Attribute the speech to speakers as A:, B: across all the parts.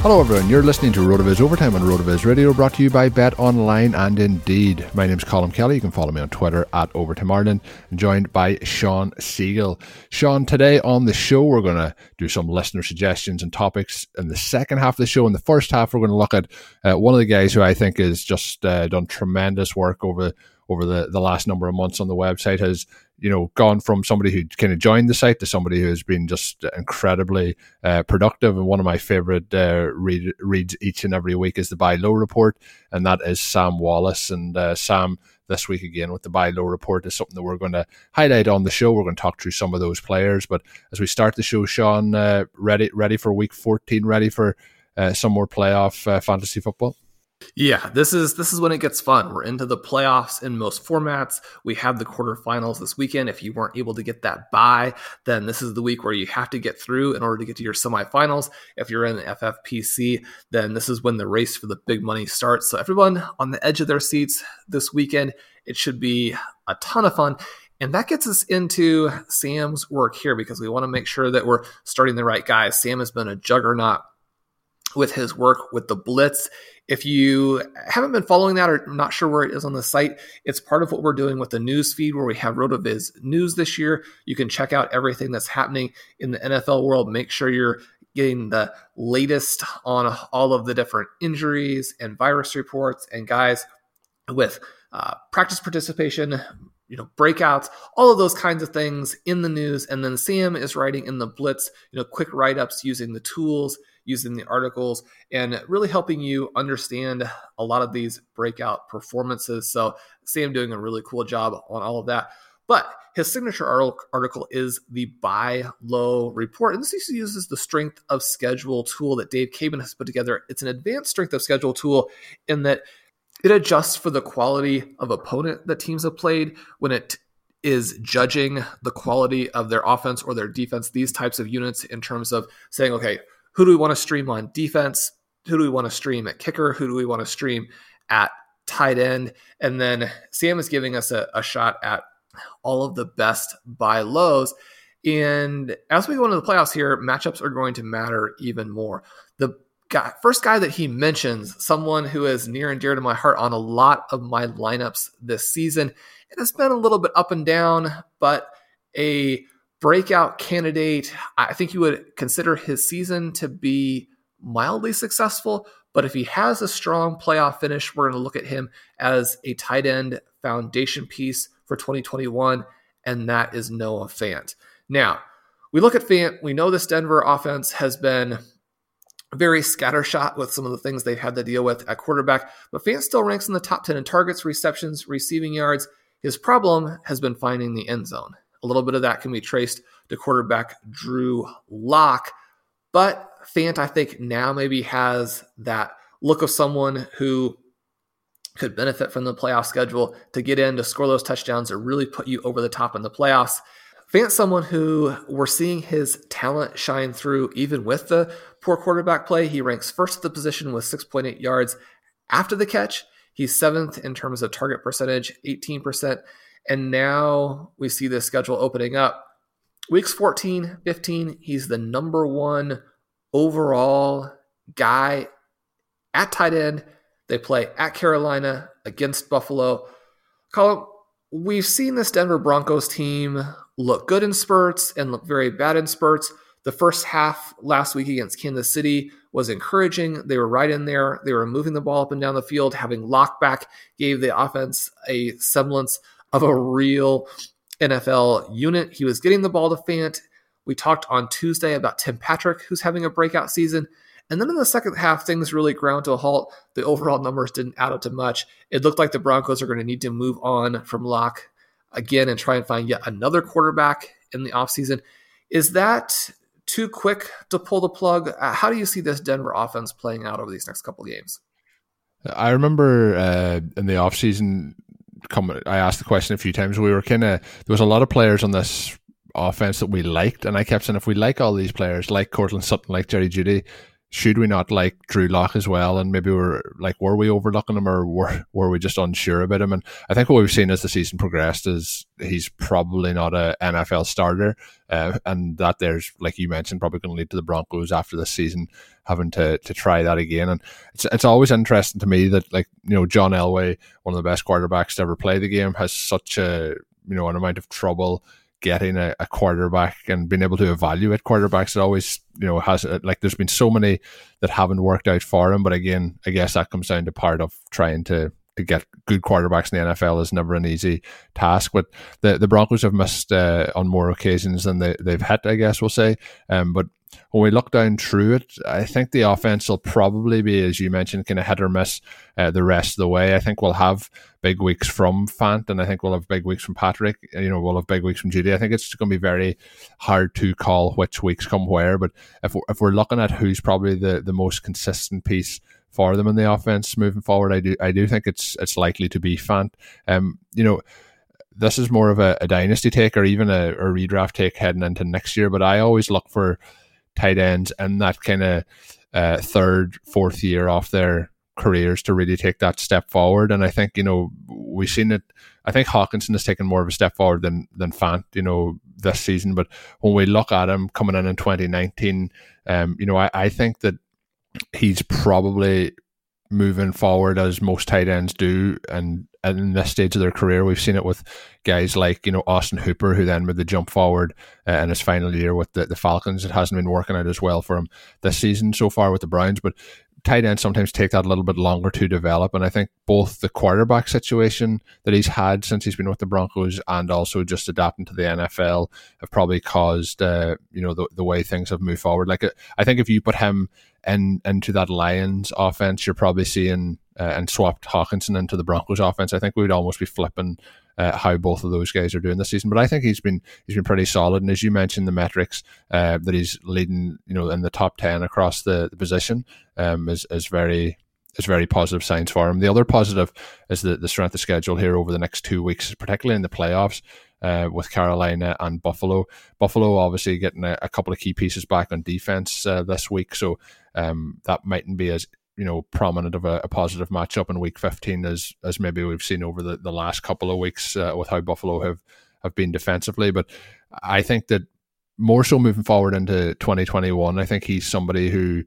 A: Hello, everyone. You're listening to RotoViz Overtime on RotoViz Radio, brought to you by Bet Online and Indeed. My name is Colm Kelly. You can follow me on Twitter at Overtime Ireland. joined by Sean Siegele. Sean, today on the show, we're going to do some listener suggestions and topics in the second half of the show. In the first half, we're going to look at uh, one of the guys who I think has just uh, done tremendous work over over the, the last number of months on the website has you know gone from somebody who kind of joined the site to somebody who has been just incredibly uh, productive. And one of my favorite uh, read, reads each and every week is the buy low report. And that is sam wallace. And uh, sam this week again with the buy low report is something that we're going to highlight on the show. We're going to talk through some of those players. But as we start the show Sean, uh, ready ready for week 14 ready for uh, some more playoff uh, fantasy football
B: yeah, this is this is when it gets fun. We're into the playoffs in most formats. We have the quarterfinals this weekend. If you weren't able to get that by, then this is the week where you have to get through in order to get to your semifinals. If you're in the FFPC, then this is when the race for the big money starts. So everyone on the edge of their seats this weekend. It should be a ton of fun. And that gets us into Sam's work here because we want to make sure that we're starting the right guys. Sam has been a juggernaut with his work with the Blitz. If you haven't been following that or not sure where it is on the site, it's part of what we're doing with the news feed where we have RotoViz news this year. You can check out everything that's happening in the NFL world. Make sure you're getting the latest on all of the different injuries and virus reports and guys with uh, practice participation, you know, breakouts, all of those kinds of things in the news. And then Sam is writing in the Blitz, you know, quick write ups using the tools using the articles and really helping you understand a lot of these breakout performances. So, Sam doing a really cool job on all of that. But his signature article is the buy low report. And this uses the strength of schedule tool that Dave Caban has put together. It's an advanced strength of schedule tool in that it adjusts for the quality of opponent that teams have played when it is judging the quality of their offense or their defense, these types of units in terms of saying, okay, who do we want to stream on defense? Who do we want to stream at kicker? Who do we want to stream at tight end? And then Sam is giving us a, a shot at all of the best buy lows. And as we go into the playoffs here, matchups are going to matter even more. The guy, first guy that he mentions, someone who is near and dear to my heart on a lot of my lineups this season. It has been a little bit up and down, but a breakout candidate. I think you would consider his season to be mildly successful, but if he has a strong playoff finish, we're going to look at him as a tight end foundation piece for 2021, and that is Noah Fant. Now, we look at Fant, we know this Denver offense has been very scattershot with some of the things they've had to deal with at quarterback, but Fant still ranks in the top 10 in targets, receptions, receiving yards. His problem has been finding the end zone. A little bit of that can be traced to quarterback Drew Lock, but Fant, I think, now maybe has that look of someone who could benefit from the playoff schedule to get in to score those touchdowns or really put you over the top in the playoffs. Fant's someone who we're seeing his talent shine through even with the poor quarterback play. He ranks first at the position with 6.8 yards after the catch. He's seventh in terms of target percentage, 18%. And now we see the schedule opening up. Weeks 14, 15, he's the number one overall guy at tight end. They play at Carolina against Buffalo. Colin, we've seen this Denver Broncos team look good in spurts and look very bad in spurts. The first half last week against Kansas City was encouraging. They were right in there. They were moving the ball up and down the field. Having lockback gave the offense a semblance of a real NFL unit. He was getting the ball to Fant. We talked on Tuesday about Tim Patrick, who's having a breakout season. And then in the second half, things really ground to a halt. The overall numbers didn't add up to much. It looked like the Broncos are going to need to move on from Lock again and try and find yet another quarterback in the offseason. Is that too quick to pull the plug? Uh, how do you see this Denver offense playing out over these next couple games?
A: I remember uh, in the offseason, come, I asked the question a few times. We were kind of, there was a lot of players on this offense that we liked. And I kept saying, if we like all these players, like Courtland Sutton, like Jerry Jeudy, should we not like Drew Lock as well? And maybe we're like, were we overlooking him or were, were we just unsure about him? And I think what we've seen as the season progressed is he's probably not a NFL starter. Uh, and that there's, like you mentioned, probably going to lead to the Broncos after this season having to, to try that again. And it's, it's always interesting to me that like, you know, John Elway, one of the best quarterbacks to ever play the game has such a, you know, an amount of trouble getting a, a, quarterback and being able to evaluate quarterbacks. It always, you know, has like there's been so many that haven't worked out for him. But again, I guess that comes down to part of trying to to get good quarterbacks in the NFL is never an easy task. But the the Broncos have missed uh, on more occasions than they they've hit. I guess we'll say. Um, but when we look down through it, I think the offense will probably be, as you mentioned, kind of hit or miss uh, the rest of the way. I think we'll have big weeks from Fant, and I think we'll have big weeks from Patrick. You know, we'll have big weeks from Jeudy. I think it's going to be very hard to call which weeks come where. But if we're, if we're looking at who's probably the, the most consistent piece for them in the offense moving forward, I do I do think it's it's likely to be Fant. Um, you know this is more of a, a, dynasty take or even a, a, redraft take heading into next year. But I always look for tight ends and that kind of uh, third, fourth year off their careers to really take that step forward. And I think, you know, we've seen it. I think Hockenson has taken more of a step forward than, than Fant, you know, this season. But when we look at him coming in in 2019, um, you know, I, I think that he's probably moving forward as most tight ends do and in this stage of their career. We've seen it with guys like you know Austin Hooper who then made the jump forward uh, in his final year with the, the Falcons it hasn't been working out as well for him this season so far with the Browns. But tight ends sometimes take that a little bit longer to develop. And I think both the quarterback situation that he's had since he's been with the Broncos and also just adapting to the NFL have probably caused, uh, you know, the, the way things have moved forward. Like, uh, I think if you put him in into that Lions offense, you're probably seeing uh, and swapped Hockenson into the Broncos offense. I think we would almost be flipping uh, how both of those guys are doing this season. But I think he's been he's been pretty solid, and as you mentioned, the metrics uh, that he's leading, you know, in the top ten across the, the position um, is is very is very positive signs for him. The other positive is the, the strength of schedule here over the next two weeks, particularly in the playoffs. Uh, with Carolina and Buffalo. Buffalo obviously getting a, a couple of key pieces back on defense uh, this week, so um, that mightn't be as you know prominent of a, a, positive matchup in week 15 as as maybe we've seen over the, the last couple of weeks uh, with how Buffalo have have been defensively but I think that more so moving forward into 2021. I think he's somebody who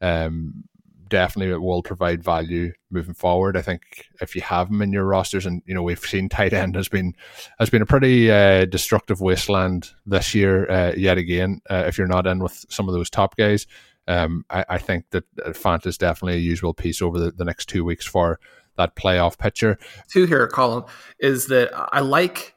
A: um, definitely will provide value moving forward. I think if you have him in your rosters, and you know we've seen tight end has been has been a pretty uh, destructive wasteland this year uh, yet again. Uh, if you're not in with some of those top guys, um, I, I, think that Fant is definitely a usual piece over the, the next two weeks for that playoff picture.
B: Two here, Colm, is that I like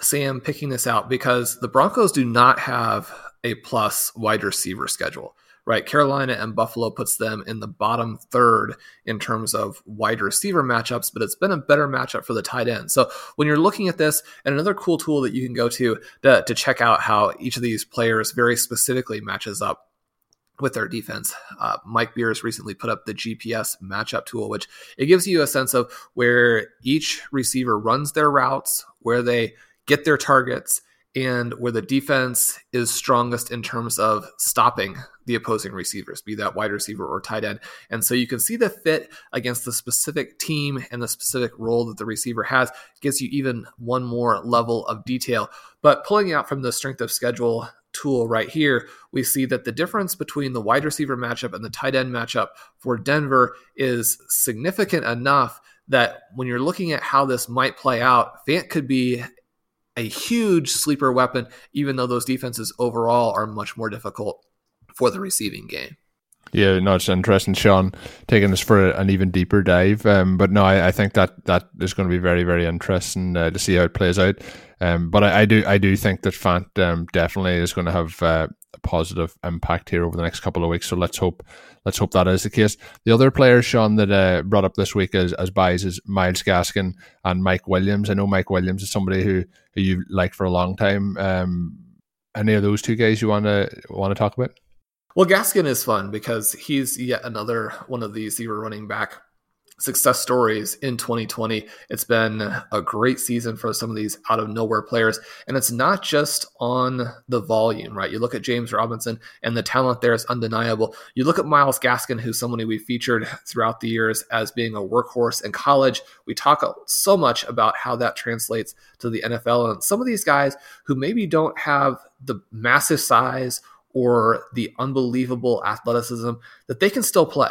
B: Sam picking this out because the Broncos do not have a plus wide receiver schedule right? Carolina and Buffalo puts them in the bottom third in terms of wide receiver matchups, but it's been a better matchup for the tight end. So when you're looking at this, and another cool tool that you can go to to, to check out how each of these players very specifically matches up with their defense. Uh, Mike Beers recently put up the GPS matchup tool, which it gives you a sense of where each receiver runs their routes, where they get their targets, and where the defense is strongest in terms of stopping the opposing receivers, be that wide receiver or tight end. And so you can see the fit against the specific team and the specific role that the receiver has gives you even one more level of detail. But pulling out from the strength of schedule tool right here, we see that the difference between the wide receiver matchup and the tight end matchup for Denver is significant enough that when you're looking at how this might play out, Fant could be a huge sleeper weapon, even though those defenses overall are much more difficult for the receiving game.
A: Yeah, no, it's interesting, Sean, taking us for an even deeper dive. Um, but no, I, I, think that that is going to be very, very interesting uh, to see how it plays out. Um, but I, I, do, I do think that Fant um, definitely is going to have uh, a positive impact here over the next couple of weeks. So let's hope, let's hope that is the case. The other players, Sean, that uh, brought up this week as as buys is Myles Gaskin and Mike Williams. I know Mike Williams is somebody who, who you've liked for a long time. Um, any of those two guys you want to want to talk about?
B: Well, Gaskin is fun because he's yet another one of these zero running back success stories in 2020. It's been a great season for some of these out of nowhere players. And it's not just on the volume, right? You look at James Robinson and the talent there is undeniable. You look at Myles Gaskin, who's somebody we featured throughout the years as being a workhorse in college. We talk so much about how that translates to the NFL. And some of these guys who maybe don't have the massive size or the unbelievable athleticism that they can still play.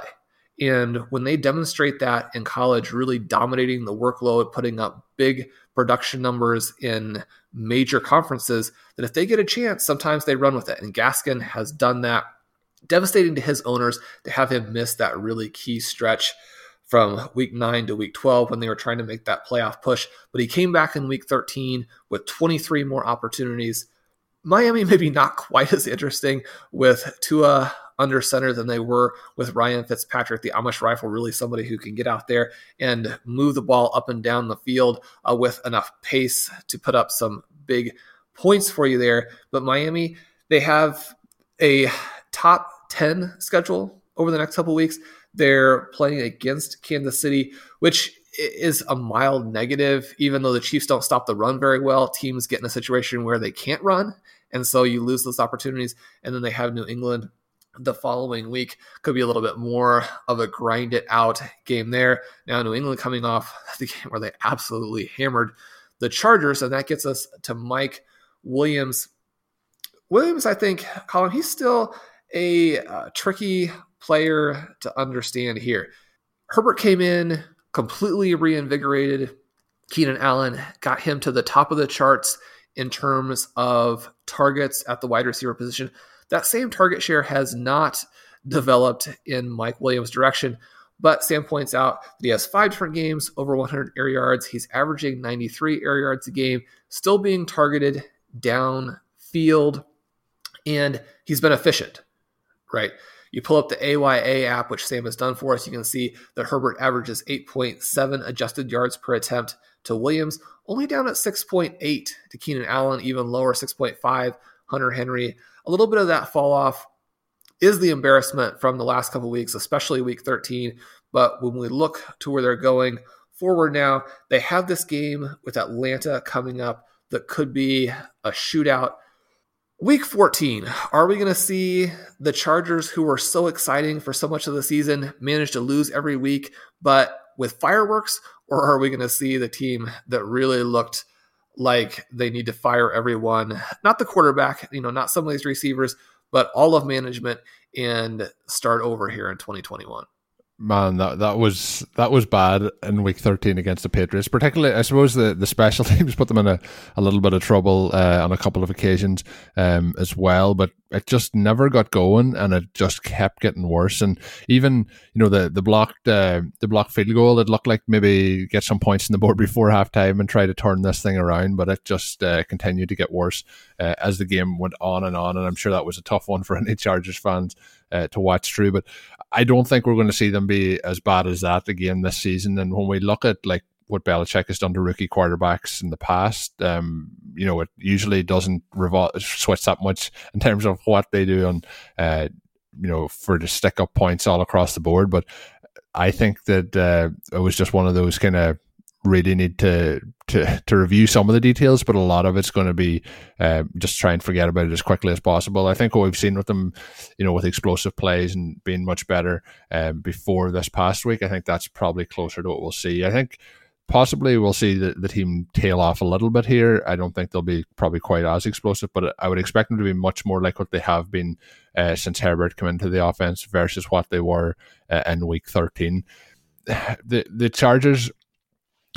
B: And when they demonstrate that in college, really dominating the workload, putting up big production numbers in major conferences, that if they get a chance, sometimes they run with it. And Gaskin has done that. Devastating to his owners to have him miss that really key stretch from week 9 to week 12 when they were trying to make that playoff push. But he came back in week 13 with 23 more opportunities Miami maybe not quite as interesting with Tua under center than they were with Ryan Fitzpatrick, the Amish rifle, really somebody who can get out there and move the ball up and down the field uh, with enough pace to put up some big points for you there. But Miami, they have a top 10 schedule over the next couple weeks. They're playing against Kansas City, which is a mild negative, even though the Chiefs don't stop the run very well. Teams get in a situation where they can't run, and so you lose those opportunities. And then they have New England the following week. Could be a little bit more of a grind it out game there. Now, New England coming off the game where they absolutely hammered the Chargers, and that gets us to Mike Williams. Williams, I think, Colm, he's still a uh, tricky player to understand here. Herbert came in completely reinvigorated. Keenan Allen got him to the top of the charts in terms of targets at the wide receiver position. That same target share has not developed in Mike Williams' direction. But Sam points out that he has five different games over 100 air yards. He's averaging 93 air yards a game, still being targeted downfield, and he's been efficient, right? You pull up the AYA app, which Sam has done for us. You can see that Herbert averages 8.7 adjusted yards per attempt to Williams, only down at 6.8 to Keenan Allen, even lower 6.5 Hunter Henry. A little bit of that fall off is the embarrassment from the last couple weeks, especially week 13. But when we look to where they're going forward now, they have this game with Atlanta coming up that could be a shootout. Week 14, are we going to see the Chargers, who were so exciting for so much of the season, manage to lose every week, but with fireworks? Or are we going to see the team that really looked like they need to fire everyone, not the quarterback, you know, not some of these receivers, but all of management and start over here in 2021
A: man, that that was that was bad in week thirteen against the Patriots. Particularly, I suppose the, the special teams put them in a, a little bit of trouble uh, on a couple of occasions um, as well. But it just never got going, and it just kept getting worse. And even you know the the blocked uh, the blocked field goal, it looked like maybe get some points in the board before halftime and try to turn this thing around. But it just uh, continued to get worse uh, as the game went on and on. And I'm sure that was a tough one for any Chargers fans uh, to watch through. But I don't think we're going to see them be as bad as that again this season. And when we look at like what Belichick has done to rookie quarterbacks in the past, um, you know, it usually doesn't revol- switch that much in terms of what they do on, uh, you know, for the stick up points all across the board. But I think that uh, it was just one of those kind of really need to to to review some of the details, but a lot of it's going to be uh, just try and forget about it as quickly as possible. I think what we've seen with them, you know, with explosive plays and being much better um, before this past week, I think that's probably closer to what we'll see. I think possibly we'll see the, the team tail off a little bit here. I don't think they'll be probably quite as explosive, but I would expect them to be much more like what they have been uh, since Herbert came into the offense versus what they were uh, in week 13. The the Chargers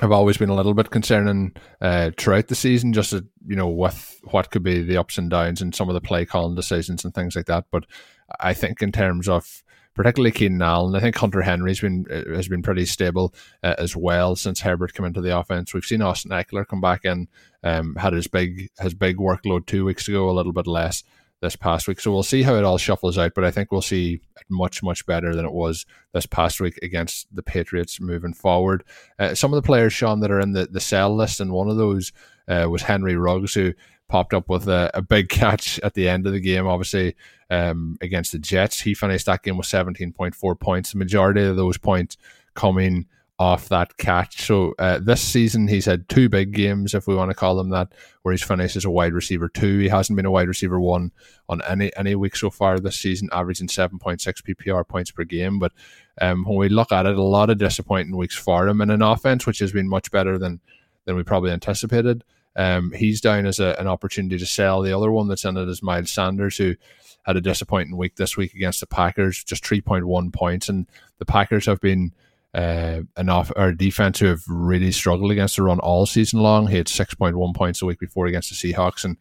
A: have always been a little bit concerning uh, throughout the season, just uh, you know with what could be the ups and downs and some of the play calling decisions and things like that. But I think in terms of particularly Keenan Allen, I think Hunter Henry's been uh, has been pretty stable uh, as well since Herbert came into the offense. We've seen Austin Ekeler come back in, um, had his big his big workload two weeks ago, a little bit less this past week. So we'll see how it all shuffles out, but I think we'll see much, much better than it was this past week against the Patriots moving forward. Uh, some of the players, Sean, that are in the, the sell list, and one of those uh, was Henry Ruggs, who popped up with a, a, big catch at the end of the game, obviously, um, against the Jets. He finished that game with 17.4 points. The majority of those points coming off that catch. So uh, this season, he's had two big games, if we want to call them that, where he's finished as a wide receiver two. He hasn't been a wide receiver one on any any week so far this season, averaging seven point six PPR points per game. But um, when we look at it, a lot of disappointing weeks for him in an offense, which has been much better than than we probably anticipated. Um, he's down as a, an opportunity to sell. The other one that's in it is Miles Sanders, who had a disappointing week this week against the Packers, just 3.1 points. And the Packers have been uh, off our defense who have really struggled against the run all season long. He had six point one points a week before against the Seahawks, and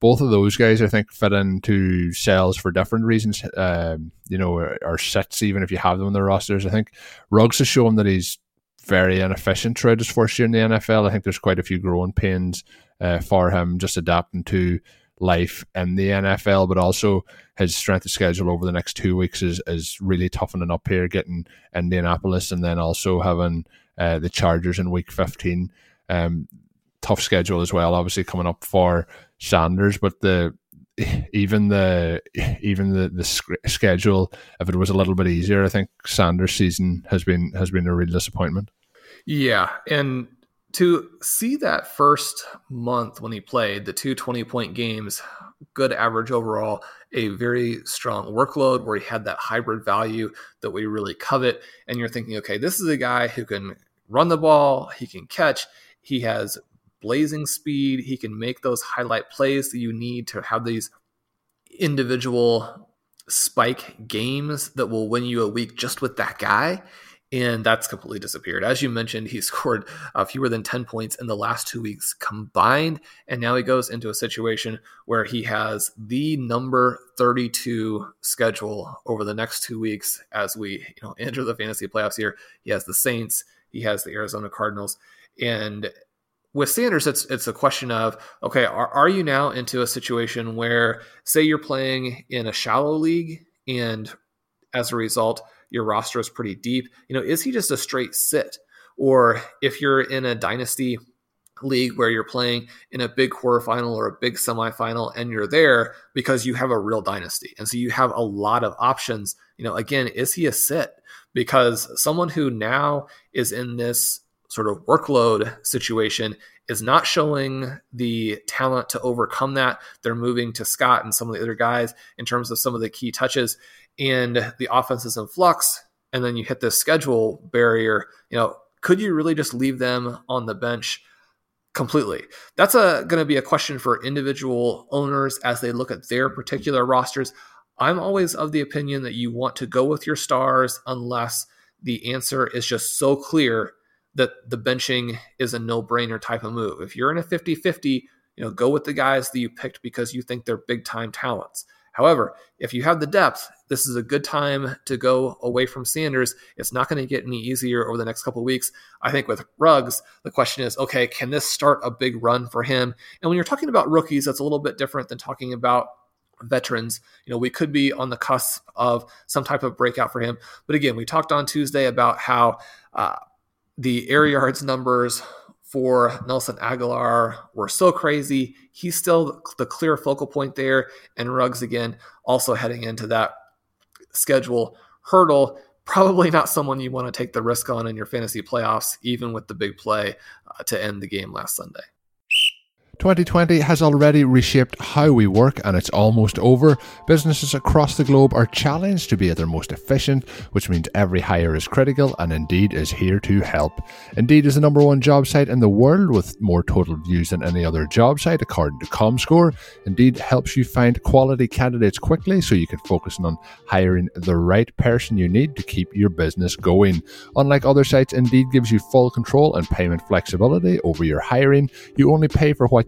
A: both of those guys I think fit into cells for different reasons. Um, you know, or, or sets even if you have them in the rosters. I think Ruggs has shown that he's very inefficient throughout his first year in the NFL. I think there's quite a few growing pains uh, for him just adapting to life in the NFL, but also his strength of schedule over the next two weeks is is really toughening up here, getting Indianapolis and then also having uh, the Chargers in week 15. Um, tough schedule as well, obviously coming up for Sanders, but the even the even the the schedule, if it was a little bit easier, I think Sanders' season has been has been a real disappointment.
B: Yeah, and to see that first month when he played the two 20 point games, good average overall, a very strong workload where he had that hybrid value that we really covet. And you're thinking, okay, this is a guy who can run the ball, he can catch, he has blazing speed, he can make those highlight plays that you need to have these individual spike games that will win you a week just with that guy and that's completely disappeared. As you mentioned, he scored uh, fewer than 10 points in the last two weeks combined, and now he goes into a situation where he has the number 32 schedule over the next two weeks as we you know enter the fantasy playoffs here. He has the Saints, he has the Arizona Cardinals, and with Sanders, it's it's a question of okay, are, are you now into a situation where say you're playing in a shallow league and as a result your roster is pretty deep. You know, is he just a straight sit? Or if you're in a dynasty league where you're playing in a big quarterfinal or a big semifinal and you're there because you have a real dynasty. And so you have a lot of options. You know, again, is he a sit? Because someone who now is in this sort of workload situation is not showing the talent to overcome that. They're moving to Scott and some of the other guys in terms of some of the key touches and the offense is in flux, and then you hit this schedule barrier, you know, could you really just leave them on the bench completely. That's a going to be a question for individual owners as they look at their particular rosters. I'm always of the opinion that you want to go with your stars unless the answer is just so clear that the benching is a no-brainer type of move. If you're in a 50-50, you know, go with the guys that you picked because you think they're big time talents. However, if you have the depth, this is a good time to go away from Sanders. It's not going to get any easier over the next couple weeks. I think with Ruggs, the question is okay, can this start a big run for him? And when you're talking about rookies, that's a little bit different than talking about veterans. You know, we could be on the cusp of some type of breakout for him. But again, we talked on Tuesday about how uh, the air yards numbers for Nelson Agholor were so crazy. He's still the clear focal point there. And Ruggs, again, also heading into that schedule hurdle. Probably not someone you want to take the risk on in your fantasy playoffs, even with the big play uh, to end the game last Sunday.
A: 2020 has already reshaped how we work and it's almost over. Businesses across the globe are challenged to be at their most efficient, which means every hire is critical and Indeed is here to help. Indeed is the number one job site in the world with more total views than any other job site according to ComScore. Indeed helps you find quality candidates quickly so you can focus on hiring the right person you need to keep your business going. Unlike other sites, Indeed gives you full control and payment flexibility over your hiring. You only pay for what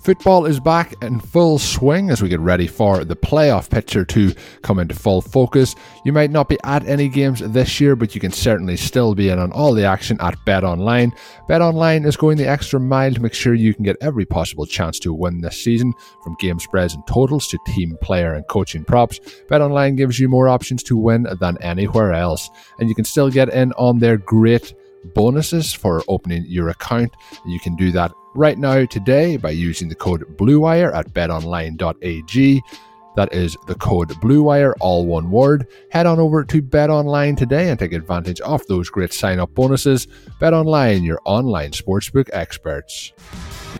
A: Football is back in full swing as we get ready for the playoff picture to come into full focus. You might not be at any games this year, but you can certainly still be in on all the action at Bet Online. Bet Online is going the extra mile to make sure you can get every possible chance to win this season, from game spreads and totals to team player and coaching props. Bet Online gives you more options to win than anywhere else, and you can still get in on their great bonuses for opening your account. You can do that right now today by using the code BLUEWIRE at betonline.ag. That is the code BLUEWIRE, all one word. Head on over to BetOnline today and take advantage of those great sign up bonuses. BetOnline, your online sportsbook experts.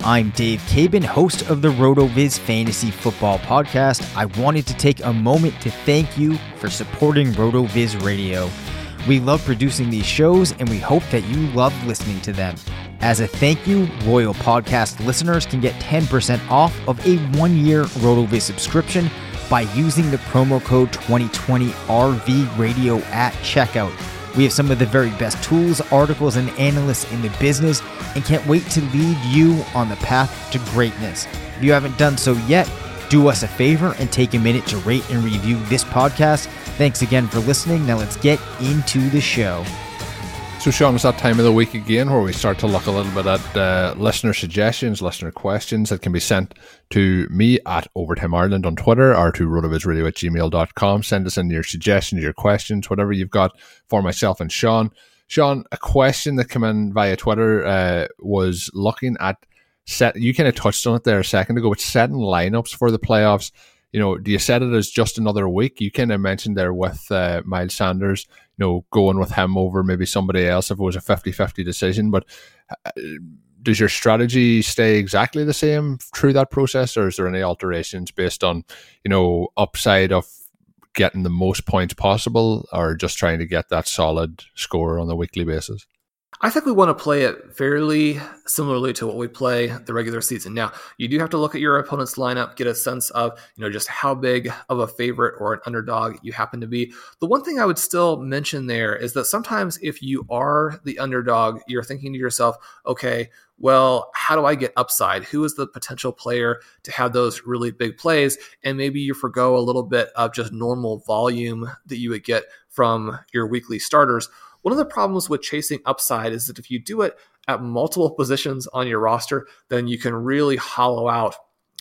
C: I'm Dave Caban, host of the RotoViz Fantasy Football Podcast. I wanted to take a moment to thank you for supporting RotoViz Radio. We love producing these shows and we hope that you love listening to them. As a thank you, loyal podcast listeners can get 10% off of a one year RotoViz subscription by using the promo code 2020RV Radio at checkout. We have some of the very best tools, articles, and analysts in the business and can't wait to lead you on the path to greatness. If you haven't done so yet, do us a favor and take a minute to rate and review this podcast. Thanks again for listening. Now let's get into the show.
A: So, Sean, it's that time of the week again where we start to look a little bit at uh, listener suggestions, listener questions that can be sent to me at Overtime Ireland on Twitter or to rotovizradio at gmail.com. Send us in your suggestions, your questions, whatever you've got for myself and Sean. Sean, a question that came in via Twitter uh, was looking at set. You kind of touched on it there a second ago, but setting lineups for the playoffs. You know, do you set it as just another week? You kind of mentioned there with uh, Miles Sanders you know, going with him over maybe somebody else if it was a 50 50 decision. But uh, does your strategy stay exactly the same through that process, or is there any alterations based on, you know, upside of getting the most points possible, or just trying to get that solid score on a weekly basis?
B: I think we want to play it fairly similarly to what we play the regular season. Now, you do have to look at your opponent's lineup, get a sense of, you know, just how big of a favorite or an underdog you happen to be. The one thing I would still mention there is that sometimes if you are the underdog, you're thinking to yourself, okay, well, how do I get upside? Who is the potential player to have those really big plays? And maybe you forego a little bit of just normal volume that you would get from your weekly starters one of the problems with chasing upside is that if you do it at multiple positions on your roster, then you can really hollow out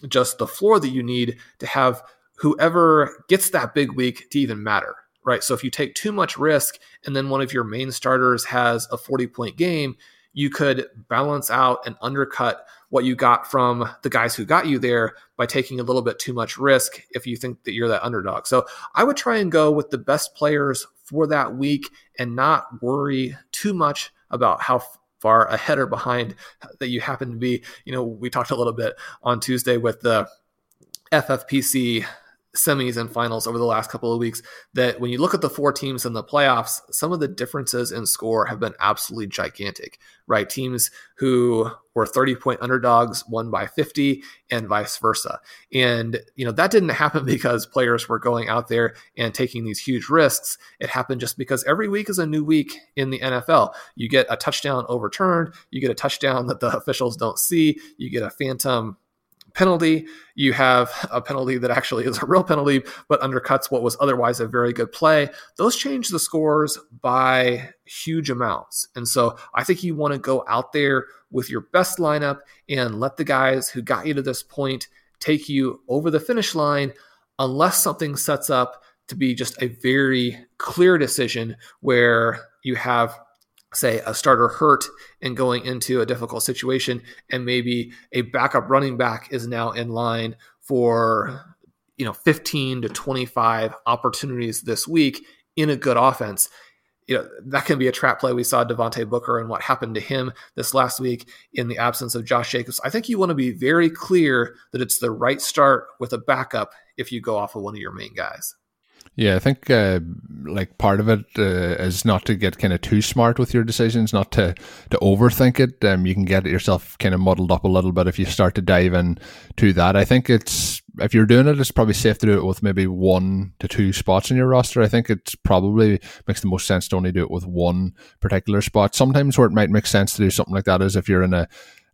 B: just the floor that you need to have whoever gets that big week to even matter, right? So if you take too much risk and then one of your main starters has a 40 point game, you could balance out and undercut what you got from the guys who got you there by taking a little bit too much risk if you think that you're that underdog. So I would try and go with the best players for that week and not worry too much about how far ahead or behind that you happen to be. You know, we talked a little bit on Tuesday with the FFPC semis and finals over the last couple of weeks that when you look at the four teams in the playoffs, some of the differences in score have been absolutely gigantic, right? Teams who were 30 point underdogs won by 50 and vice versa. And, you know, that didn't happen because players were going out there and taking these huge risks. It happened just because every week is a new week in the NFL. You get a touchdown overturned, you get a touchdown that the officials don't see, you get a phantom penalty. You have a penalty that actually is a real penalty, but undercuts what was otherwise a very good play. Those change the scores by huge amounts. And so I think you want to go out there with your best lineup and let the guys who got you to this point take you over the finish line, unless something sets up to be just a very clear decision where you have say a starter hurt and going into a difficult situation and maybe a backup running back is now in line for you know 15 to 25 opportunities this week in a good offense. You know that can be a trap play. We saw Devontae Booker and what happened to him this last week in the absence of josh jacobs. I think you want to be very clear that it's the right start with a backup if you go off of one of your main guys
A: yeah, I think uh, like part of it uh, is not to get kind of too smart with your decisions, not to to overthink it. Um, you can get yourself kind of muddled up a little bit if you start to dive in to that. I think it's if you're doing it, it's probably safe to do it with maybe one to two spots in your roster. I think it's probably makes the most sense to only do it with one particular spot. Sometimes where it might make sense to do something like that is if you're in a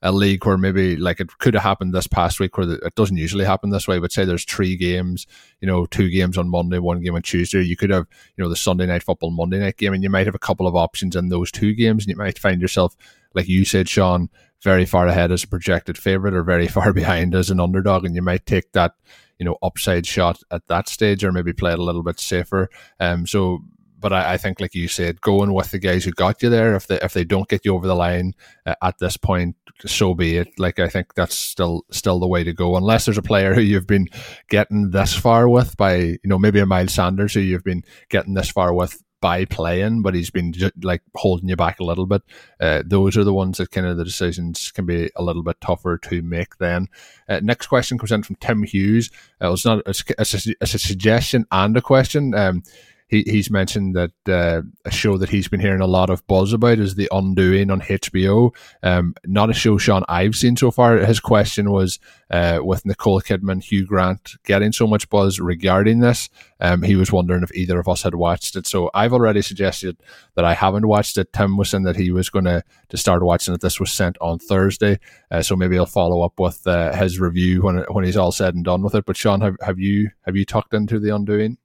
A: a league where maybe like it could have happened this past week where it doesn't usually happen this way but say there's three games you know two games on monday one game on tuesday you could have you know the sunday night football monday night game and you might have a couple of options in those two games and you might find yourself like you said sean very far ahead as a projected favorite or very far behind as an underdog and you might take that you know upside shot at that stage or maybe play it a little bit safer. Um so but I, I, think, like you said, going with the guys who got you there, if they if they don't get you over the line uh, at this point, so be it. Like I think that's still still the way to go, unless there's a player who you've been getting this far with by you know maybe a Miles Sanders who you've been getting this far with by playing, but he's been just, like holding you back a little bit. Uh, those are the ones that kind of the decisions can be a little bit tougher to make. Then, uh, next question comes in from Tim Hughes. Uh, it's not it's, it's, a, it's a suggestion and a question. Um, he, he's mentioned that uh, a show that he's been hearing a lot of buzz about is The Undoing on HBO. Um, not a show, Sean, I've seen so far. His question was uh, with Nicole Kidman, Hugh Grant getting so much buzz regarding this. Um, he was wondering if either of us had watched it. So I've already suggested that I haven't watched it. Tim was saying that he was going to to start watching it. This was sent on Thursday, uh, so maybe he'll follow up with uh, his review when when he's all said and done with it. But Sean, have, have you have you tucked into The Undoing?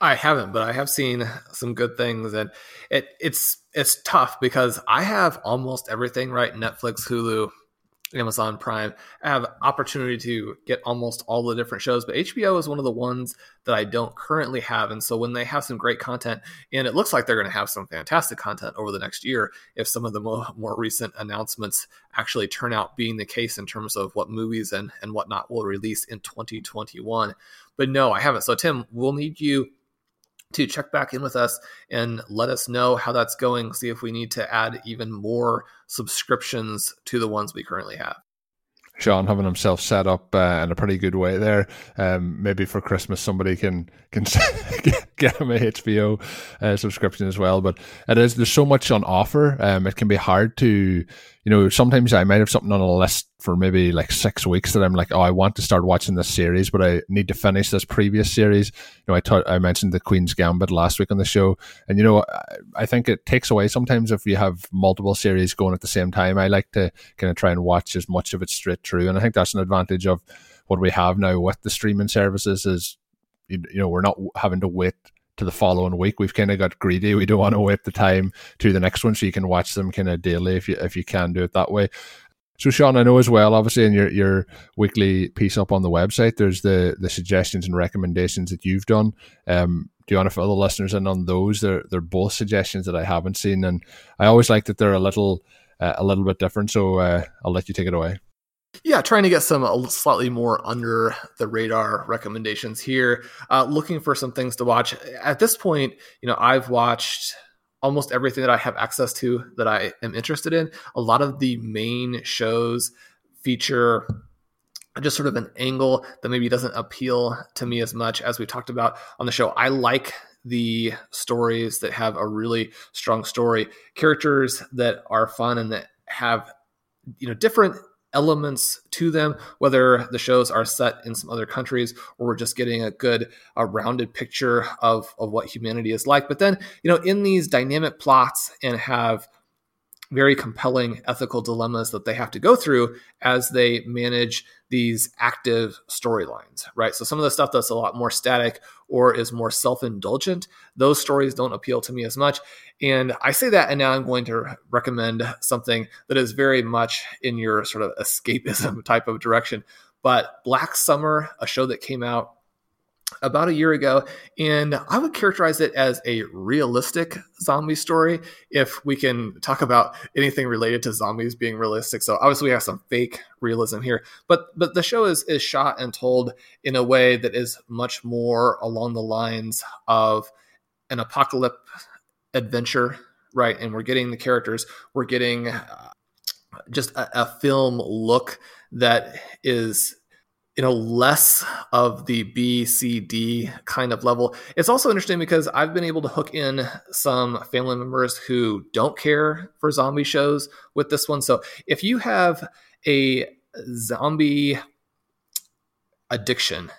B: I haven't, but I have seen some good things, and it it's it's tough because I have almost everything right: Netflix, Hulu, Amazon Prime. I have opportunity to get almost all the different shows, but HBO is one of the ones that I don't currently have. And so when they have some great content, and it looks like they're going to have some fantastic content over the next year, if some of the more, more recent announcements actually turn out being the case in terms of what movies and, and whatnot will release in 2021. But no, I haven't. So Tim, we'll need you to check back in with us and let us know how that's going. See if we need to add even more subscriptions to the ones we currently have.
A: Sean having himself set up uh, in a pretty good way there. Um, maybe for Christmas somebody can can get him a HBO uh, subscription as well. But it is there's so much on offer. Um, it can be hard to you know, sometimes I might have something on a list for maybe like six weeks that I'm like, oh, I want to start watching this series, but I need to finish this previous series. You know, I taught, I mentioned the Queen's Gambit last week on the show, and you know, I, I think it takes away sometimes if you have multiple series going at the same time. I like to kind of try and watch as much of it straight through, and I think that's an advantage of what we have now with the streaming services is, you know, we're not having to wait to the following week. We've kind of got greedy. We don't want to wait the time to the next one, so you can watch them kind of daily if you if you can do it that way. So Sean, I know as well, obviously in your, your weekly piece up on the website, there's the the suggestions and recommendations that you've done. Um, do you want to fill the listeners in on those? They're they're both suggestions that I haven't seen, and I always like that they're a little uh, a little bit different. So uh, I'll let you take it away.
B: Yeah, trying to get some slightly more under the radar recommendations here. Uh, looking for some things to watch. At this point, you know, I've watched almost everything that I have access to that I am interested in. A lot of the main shows feature just sort of an angle that maybe doesn't appeal to me as much as we talked about on the show. I like the stories that have a really strong story, characters that are fun and that have you know different elements to them, whether the shows are set in some other countries or we're just getting a good, a rounded picture of, of what humanity is like. But then, you know, in these dynamic plots and have very compelling ethical dilemmas that they have to go through as they manage these active storylines, right? So some of the stuff that's a lot more static or is more self-indulgent, those stories don't appeal to me as much. And I say that and now I'm going to recommend something that is very much in your sort of escapism type of direction. But Black Summer, a show that came out about a year ago, and I would characterize it as a realistic zombie story. If we can talk about anything related to zombies being realistic, so obviously we have some fake realism here, but but the show is is shot and told in a way that is much more along the lines of an apocalypse adventure, right? And we're getting the characters, we're getting uh, just a, a film look that is you know less of the b c d kind of level. It's also interesting because i've been able to hook in some family members who don't care for zombie shows with this one. So if you have a zombie addiction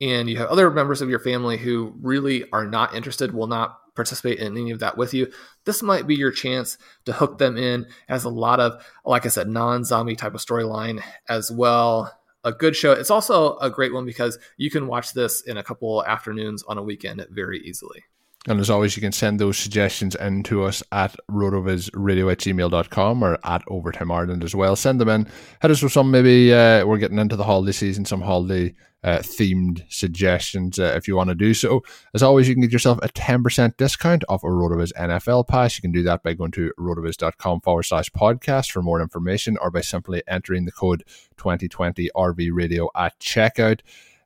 B: and you have other members of your family who really are not interested will not participate in any of that with you this might be your chance to hook them in as a lot of like i said non-zombie type of storyline as well a good show. It's also a great one because you can watch this in a couple afternoons on a weekend very easily.
A: And as always, you can send those suggestions in to us at rotovizradio at gmail.com or at Overtime Ireland as well. Send them in. Hit us with some, maybe uh, we're getting into the holiday season, some holiday uh, themed suggestions uh, if you want to do so. As always, you can get yourself a 10% discount off a Rotoviz NFL pass. You can do that by going to rotoviz.com forward slash podcast for more information or by simply entering the code 2020 RV radio at checkout.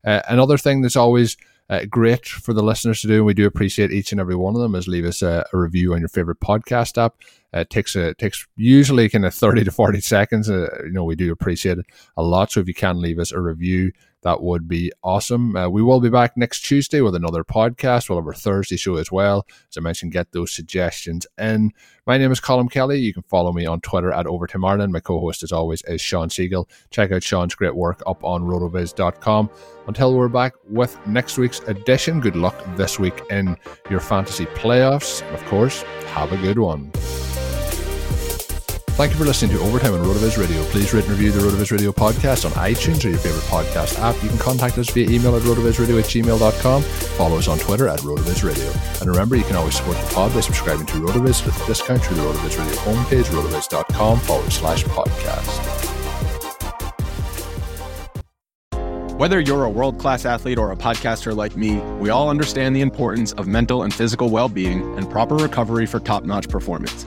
A: Uh, another thing that's always uh, great for the listeners to do. And we do appreciate each and every one of them. Is leave us a, a review on your favorite podcast app. Uh, it takes a, it takes usually kind of thirty to forty seconds. Uh, you know, we do appreciate it a lot. So if you can leave us a review, that would be awesome. Uh, we will be back next Tuesday with another podcast. We'll have our Thursday show as well. As I mentioned, get those suggestions in. My name is Colm Kelly. You can follow me on Twitter at Overtime Ireland. My co host, as always, is Sean Siegele. Check out Sean's great work up on rotoviz.com. Until we're back with next week's edition, good luck this week in your fantasy playoffs. And of course, have a good one. Thank you for listening to Overtime on RotoViz Radio. Please rate and review the RotoViz Radio podcast on iTunes or your favorite podcast app. You can contact us via email at rotovizradio at gmail.com. Follow us on Twitter at RotoViz Radio. And remember, you can always support the pod by subscribing to RotoViz with a discount through the RotoViz Radio homepage, rotoviz.com forward slash podcast.
D: Whether you're a world class athlete or a podcaster like me, we all understand the importance of mental and physical well being and proper recovery for top notch performance.